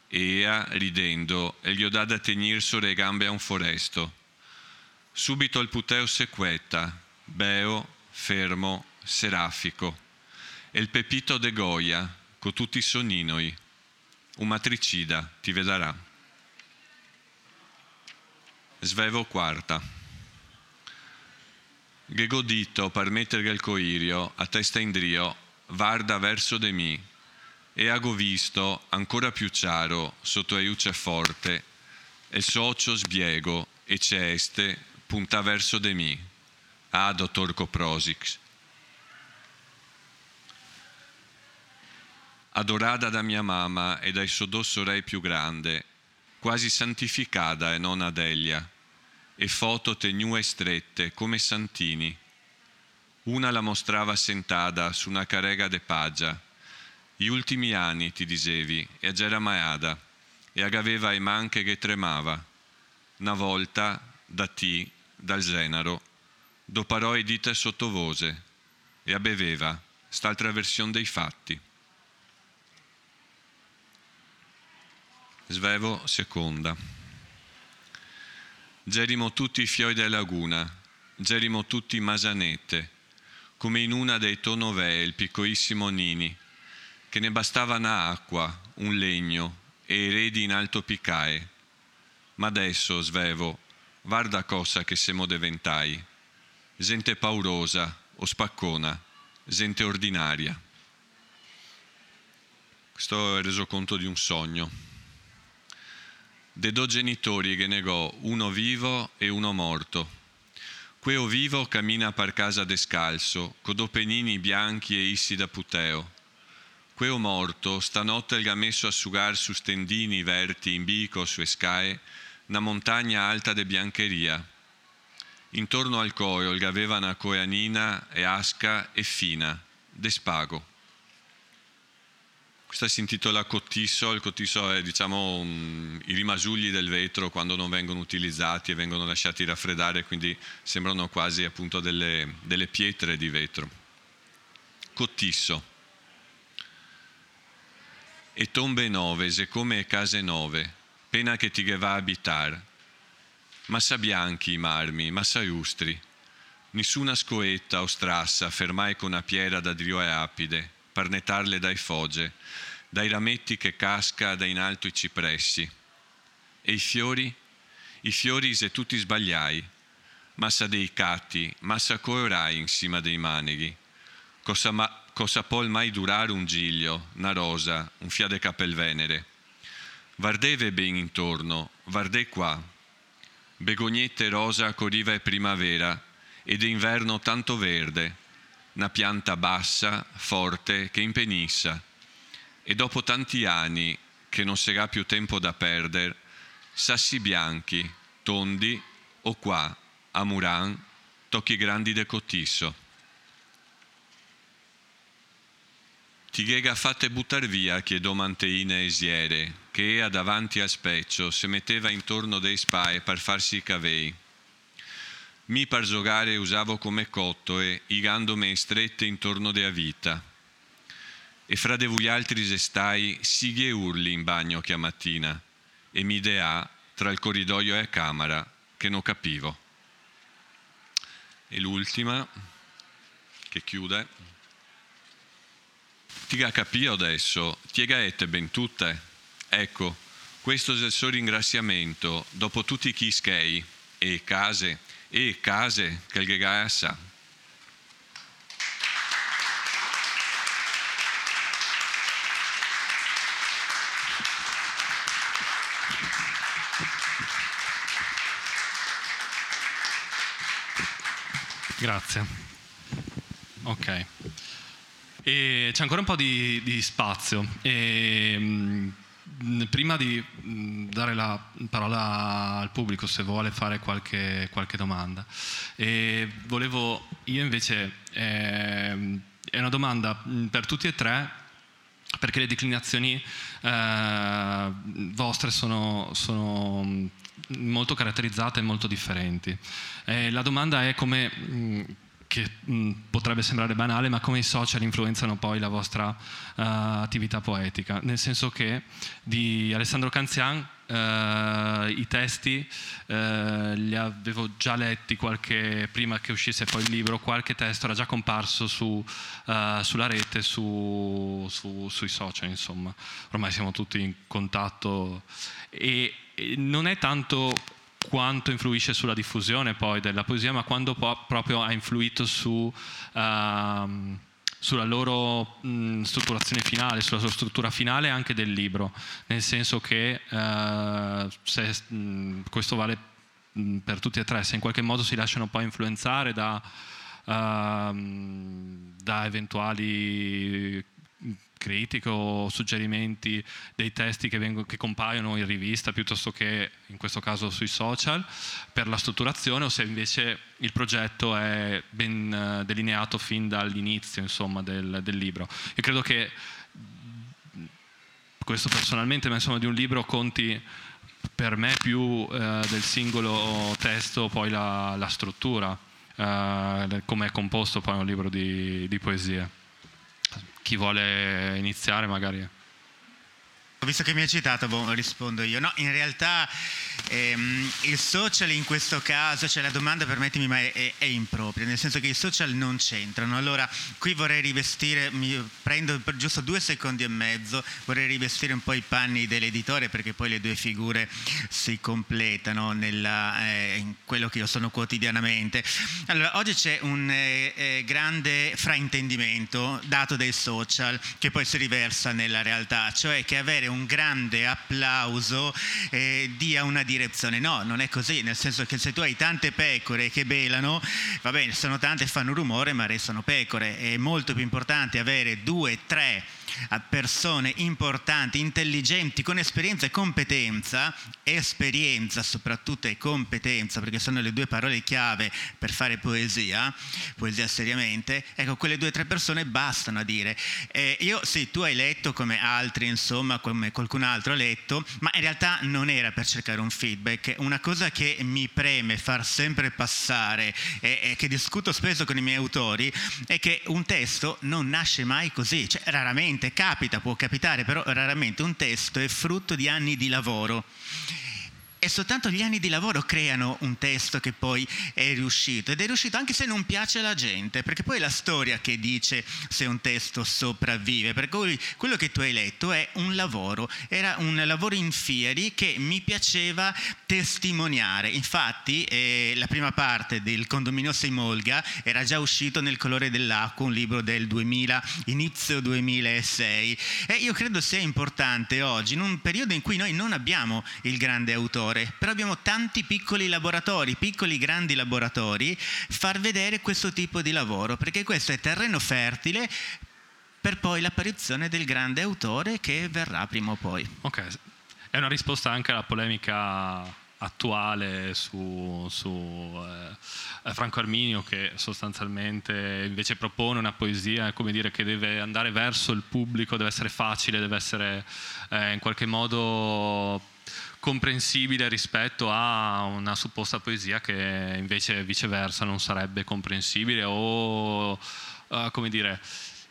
F: Ea, ridendo, e gli ho dà da tegnir sore gambe a un foresto. Subito il puteo sequetta, beo, fermo, serafico. E il pepito de goia, con tutti i sonninoi. Un matricida, ti vedrà. Svevo quarta. Che godito per mettere il coirio a testa in drio, varda verso de mi, e ago visto ancora più chiaro sotto aiuce forte, e socio sbiego e ceste punta verso de mi. Ah, dottor Coprosix. Adorata da mia mamma e dai suo dosso re più grande, quasi santificata e non Adelia, e foto tenue strette come santini. Una la mostrava sentada su una carrega de paggia. Gli ultimi anni, ti dicevi, e già era maiada, e agaveva i manche che tremava. Una volta, da ti, dal genaro, doparò i dita sottovose, e abeveva, st'altra versione dei fatti. Svevo seconda. Gerimo tutti i fioi della laguna, gerimo tutti masanette, come in una dei tonovee il piccolissimo Nini, che ne bastava una acqua, un legno e eredi in alto picae. Ma adesso, svevo, guarda cosa che siamo diventai. Gente paurosa o spaccona, gente ordinaria. Questo è il resoconto di un sogno de due genitori che negò uno vivo e uno morto. Queo vivo cammina per casa descalzo, co do penini bianchi e issi da puteo. Queo morto stanotte gli ha messo a sugar su stendini verti in bico su escae, una montagna alta de biancheria. Intorno al coio gli aveva una coeanina e asca e fina, de spago. Questa si intitola Cottisso, il cottisso è diciamo um, i rimasugli del vetro quando non vengono utilizzati e vengono lasciati raffreddare, quindi sembrano quasi appunto delle, delle pietre di vetro. Cottisso. E tombe nove, come case nove, pena che ti va abitar. Massa bianchi i marmi, massa ustri. Nessuna scoetta o strassa fermai con una piera da drio e apide, per nettarle dai fogge, dai rametti che casca da in alto i cipressi. E i fiori? I fiori se tutti sbagliai, massa dei catti, massa coerai in cima dei maneghi. Cosa, ma, cosa può mai durare un giglio, una rosa, un fiade capelvenere? Vardeve ben intorno, vardè qua. Begognette rosa corriva e primavera, ed inverno tanto verde, una pianta bassa, forte, che impenissa. E dopo tanti anni che non sarà più tempo da perdere, sassi bianchi, tondi, o qua, a Muran, tocchi grandi de Cotisso. Ti ghega fatte buttar via, chiedò Manteina esiere, che a davanti al specchio si metteva intorno dei spae per farsi i cavei mi per giocare usavo come cotto e igandome strette intorno della vita. E fra de voi altri stai sighe urli in bagno che a mattina e mi dea tra il corridoio e la camera che non capivo. E l'ultima che chiude. Tiga capio adesso, tiegaette ben tutte. Ecco, questo è il suo ringraziamento dopo tutti i chischei e case e case che il Gegasa.
G: Grazie. Ok. E c'è ancora un po' di, di spazio. E, mh, prima di dare la parola al pubblico se vuole fare qualche, qualche domanda, e volevo io invece, eh, è una domanda per tutti e tre, perché le declinazioni eh, vostre sono, sono, molto caratterizzate e molto differenti. Eh, la domanda è come
C: che mh, potrebbe sembrare banale, ma come i social influenzano poi la vostra uh, attività poetica. Nel senso che di Alessandro Canzian Uh, i testi uh, li avevo già letti qualche, prima che uscisse poi il libro, qualche testo era già comparso su, uh, sulla rete, su, su, sui social, insomma. Ormai siamo tutti in contatto e non è tanto quanto influisce sulla diffusione poi della poesia, ma quando po- proprio ha influito su... Uh, sulla loro mh, strutturazione finale, sulla sua struttura finale anche del libro, nel senso che uh, se, mh, questo vale mh, per tutti e tre, se in qualche modo si lasciano poi influenzare da, uh, da eventuali critiche o suggerimenti dei testi che, vengono, che, compaiono in rivista piuttosto che in questo caso sui social per la strutturazione o se invece il progetto è ben eh, delineato fin dall'inizio insomma, del, del libro. Io credo che questo personalmente, ma insomma di un libro conti per me più eh, del singolo testo poi la, la struttura, eh, come è composto poi un libro di, di poesie chi vuole iniziare magari.
E: Visto che mi hai citato, boh, rispondo io. No, in realtà ehm, il social in questo caso, cioè la domanda, permettimi, ma è, è, impropria, nel senso che i social non c'entrano. Allora, qui vorrei rivestire, mi prendo per giusto due secondi e mezzo, vorrei rivestire un po' i panni dell'editore perché poi le due figure si completano nella, eh, in quello che io sono quotidianamente. Allora, oggi c'è un eh, eh, grande fraintendimento dato dai social che poi si riversa nella realtà, cioè che avere un un grande applauso eh, dia una direzione. No, non è così, nel senso che se tu hai tante pecore che belano, va bene, sono tante e fanno rumore, ma restano pecore. È molto più importante avere due, tre a persone importanti, intelligenti, con esperienza e competenza, esperienza soprattutto e competenza, perché sono le due parole chiave per fare poesia, poesia seriamente, ecco, quelle due o tre persone bastano a dire. Eh, io sì, tu hai letto come altri, insomma, come qualcun altro ha letto, ma in realtà non era per cercare un feedback. Una cosa che mi preme far sempre passare e, e che discuto spesso con i miei autori è che un testo non nasce mai così, cioè raramente raramente capita, può capitare, però raramente un testo è frutto di anni di lavoro e soltanto gli anni di lavoro creano un testo che poi è riuscito ed è riuscito anche se non piace alla gente, perché poi è la storia che dice se un testo sopravvive, per cui quello che tu hai letto è un lavoro, era un lavoro in fieri che mi piaceva testimoniare, infatti eh, la prima parte del condominio Seimolga era già uscito nel colore dell'acqua, un libro del 2000, inizio 2006 e io credo sia importante oggi, in un periodo in cui noi non abbiamo il grande autore, laboratore, però abbiamo tanti piccoli laboratori, piccoli grandi laboratori, far vedere questo tipo di lavoro, perché questo è terreno fertile per poi l'apparizione del grande autore che verrà prima o poi.
C: Ok, è una risposta anche alla polemica attuale su, su eh, Franco Arminio che sostanzialmente invece propone una poesia come dire, che deve andare verso il pubblico, deve essere facile, deve essere eh, in qualche modo comprensibile rispetto a una supposta poesia che invece viceversa non sarebbe comprensibile o uh, come dire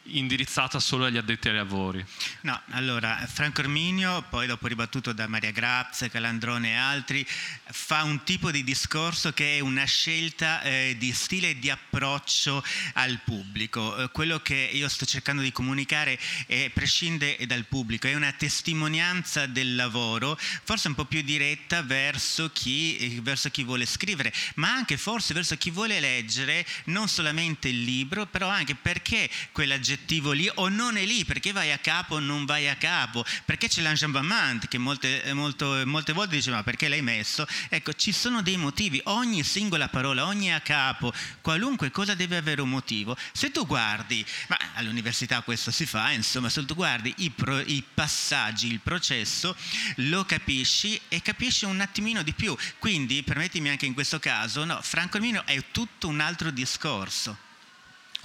C: indirizzata solo agli addetti ai lavori?
E: No, allora Franco Erminio, poi dopo ribattuto da Maria Grazia, Calandrone e altri, fa un tipo di discorso che è una scelta eh, di stile e di approccio al pubblico. Eh, quello che io sto cercando di comunicare è, prescinde dal pubblico, è una testimonianza del lavoro, forse un po' più diretta verso chi, eh, verso chi vuole scrivere, ma anche forse verso chi vuole leggere non solamente il libro, però anche perché quella gente aggettivo lì o non è lì, perché vai a capo o non vai a capo, perché c'è l'enjambement che molte, molto, molte volte dice ma perché l'hai messo? Ecco, ci sono dei motivi, ogni singola parola, ogni a capo, qualunque cosa deve avere un motivo. Se tu guardi, ma all'università questo si fa, insomma, se tu guardi i, pro, i passaggi, il processo, lo capisci e capisci un attimino di più. Quindi, permettimi anche in questo caso, no, Franco Armino è tutto un altro discorso.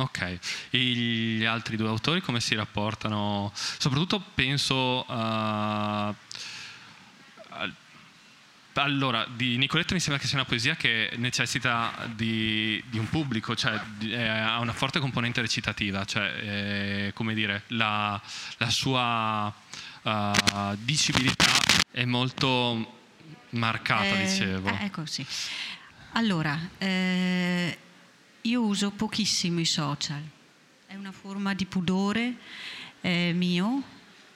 C: Ok, e gli altri due autori come si rapportano? Soprattutto penso uh, allora, di Nicoletta mi sembra che sia una poesia che necessita di, di un pubblico, cioè eh, ha una forte componente recitativa, cioè, eh, come dire, la, la sua uh, dicibilità è molto marcata,
D: Eh,
C: dicevo.
D: eh, ecco, sì. Allora, eh, io uso pochissimo i social, è una forma di pudore eh, mio,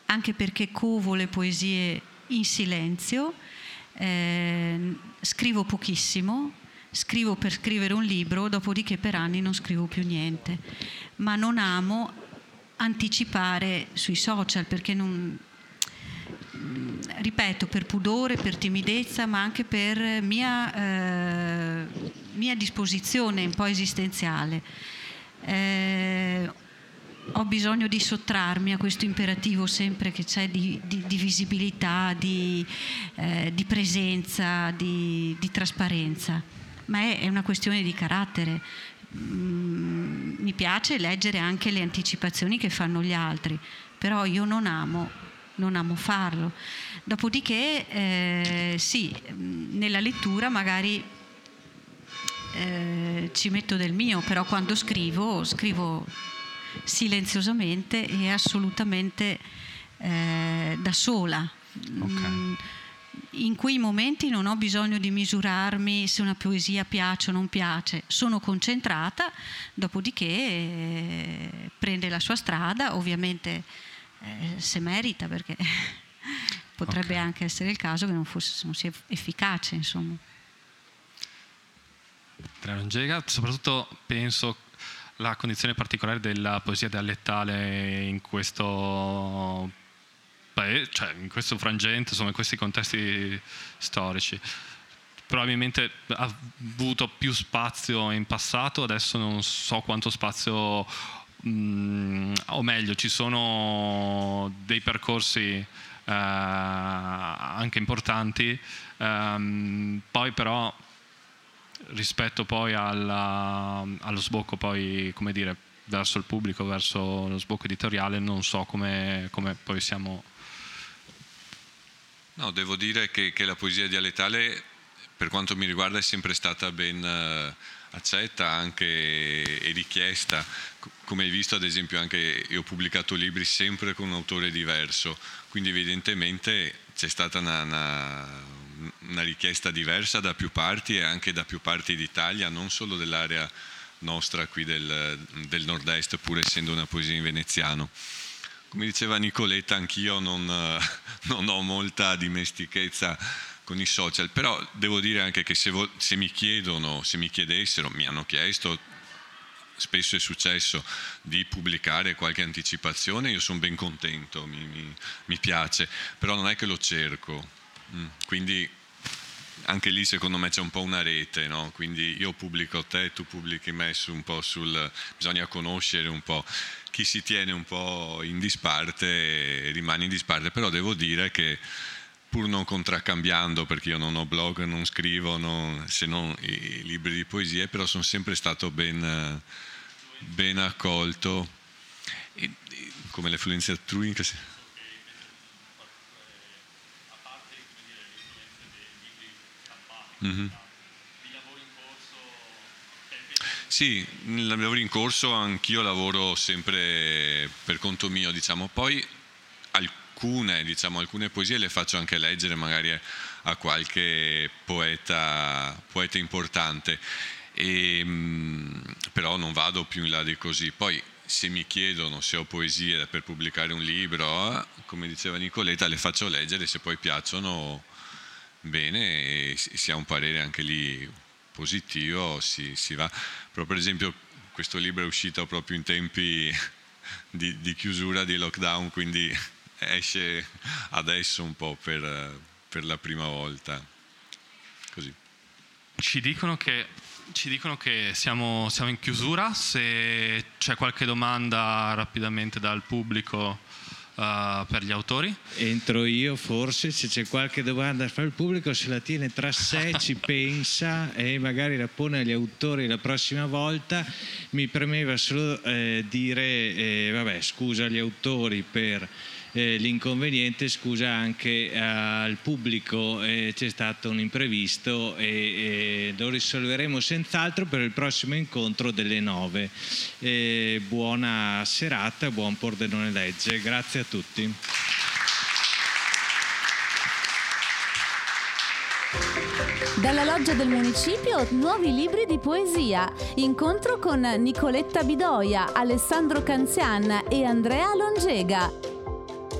D: anche perché covo le poesie in silenzio, eh, scrivo pochissimo, scrivo per scrivere un libro, dopodiché per anni non scrivo più niente, ma non amo anticipare sui social perché non, ripeto, per pudore, per timidezza, ma anche per mia, eh, mia disposizione un po' esistenziale. Eh, ho bisogno di sottrarmi a questo imperativo sempre che c'è di, di- di visibilità, di, eh, di presenza, di, trasparenza, ma è, è una questione di carattere. Mm, mi piace leggere anche le anticipazioni che fanno gli altri, però io non amo, non amo farlo. Dopodiché, eh, sì, mm, nella lettura magari eh, ci metto del mio, però quando scrivo, scrivo silenziosamente e assolutamente eh, da sola. Mm, In quei momenti non ho bisogno di misurarmi se una poesia piace o non piace, sono concentrata, dopodiché eh, prende la sua strada, ovviamente eh, se merita, perché potrebbe
C: Ok.
D: anche essere il caso che non, fosse, non sia efficace, insomma.
C: Andrea Longega, soprattutto penso la condizione particolare della poesia dialettale in questo paese, cioè in questo frangente, insomma in questi contesti storici. Probabilmente ha avuto più spazio in passato, adesso non so quanto spazio, mm, o meglio, ci sono dei percorsi eh, anche importanti, ehm, poi però rispetto poi alla- allo sbocco poi come dire verso il pubblico verso lo sbocco editoriale non so come, come poi siamo
F: No, devo dire che, che la poesia dialettale, per quanto mi riguarda, è sempre stata ben eh, accetta anche e richiesta. Co- Come hai visto, ad esempio, anche io ho pubblicato libri sempre con un autore diverso, quindi evidentemente c'è stata una, una- una richiesta diversa da più parti e anche da più parti d'Italia, non solo dell'area nostra qui del, del nord-est, pur essendo una poesia in veneziano. Come diceva Nicoletta, anch'io non, non ho molta dimestichezza con i social, però devo dire anche che se, vo- se mi chiedono, se mi chiedessero, mi hanno chiesto, spesso è successo di pubblicare qualche anticipazione, io sono ben contento, mi, mi- mi piace, però non è che lo cerco. Mm, Quindi anche lì secondo me c'è un po' una rete, no? quindi io pubblico te, tu pubblichi me su un po' sul... bisogna conoscere un po' chi si tiene un po' in disparte rimane in disparte, però devo dire che pur non contraccambiando, perché io non ho blog, non scrivo, non- se non i libri di poesie, però sono sempre stato ben, ben accolto, E- e come le fluenze altrui. che Mhm. Sì, nel lavoro in corso anch'io lavoro sempre per conto mio, diciamo. Poi alcune, diciamo, alcune poesie le faccio anche leggere magari a qualche poeta, poeta importante, E, mm, però non vado più in là di così. Poi se mi chiedono se ho poesie per pubblicare un libro, come diceva Nicoletta, le faccio leggere, se poi piacciono bene e si ha un parere anche lì positivo, si, si va. Però per esempio questo libro è uscito proprio in tempi di, di chiusura, di lockdown, quindi esce adesso un po' per, per la prima volta. Così.
C: ci dicono che ci dicono che siamo, siamo in chiusura se c'è qualche domanda rapidamente dal pubblico eh, per gli autori
H: Entro io forse, se c'è qualche domanda fa il pubblico, se la tiene tra sé, ci pensa e magari la pone agli autori la prossima volta. Mi premeva solo eh, dire, eh, vabbè, scusa agli autori per
B: eh, l'inconveniente, scusa anche eh, al pubblico, eh, c'è stato un imprevisto e, e, lo risolveremo senz'altro per il prossimo incontro delle 9. Eh, buona serata, buon Pordenone Legge, grazie a tutti.
A: Dalla loggia del municipio nuovi libri di poesia. Incontro con Nicoletta Bidoia, Alessandro Canzian e Andrea Longega.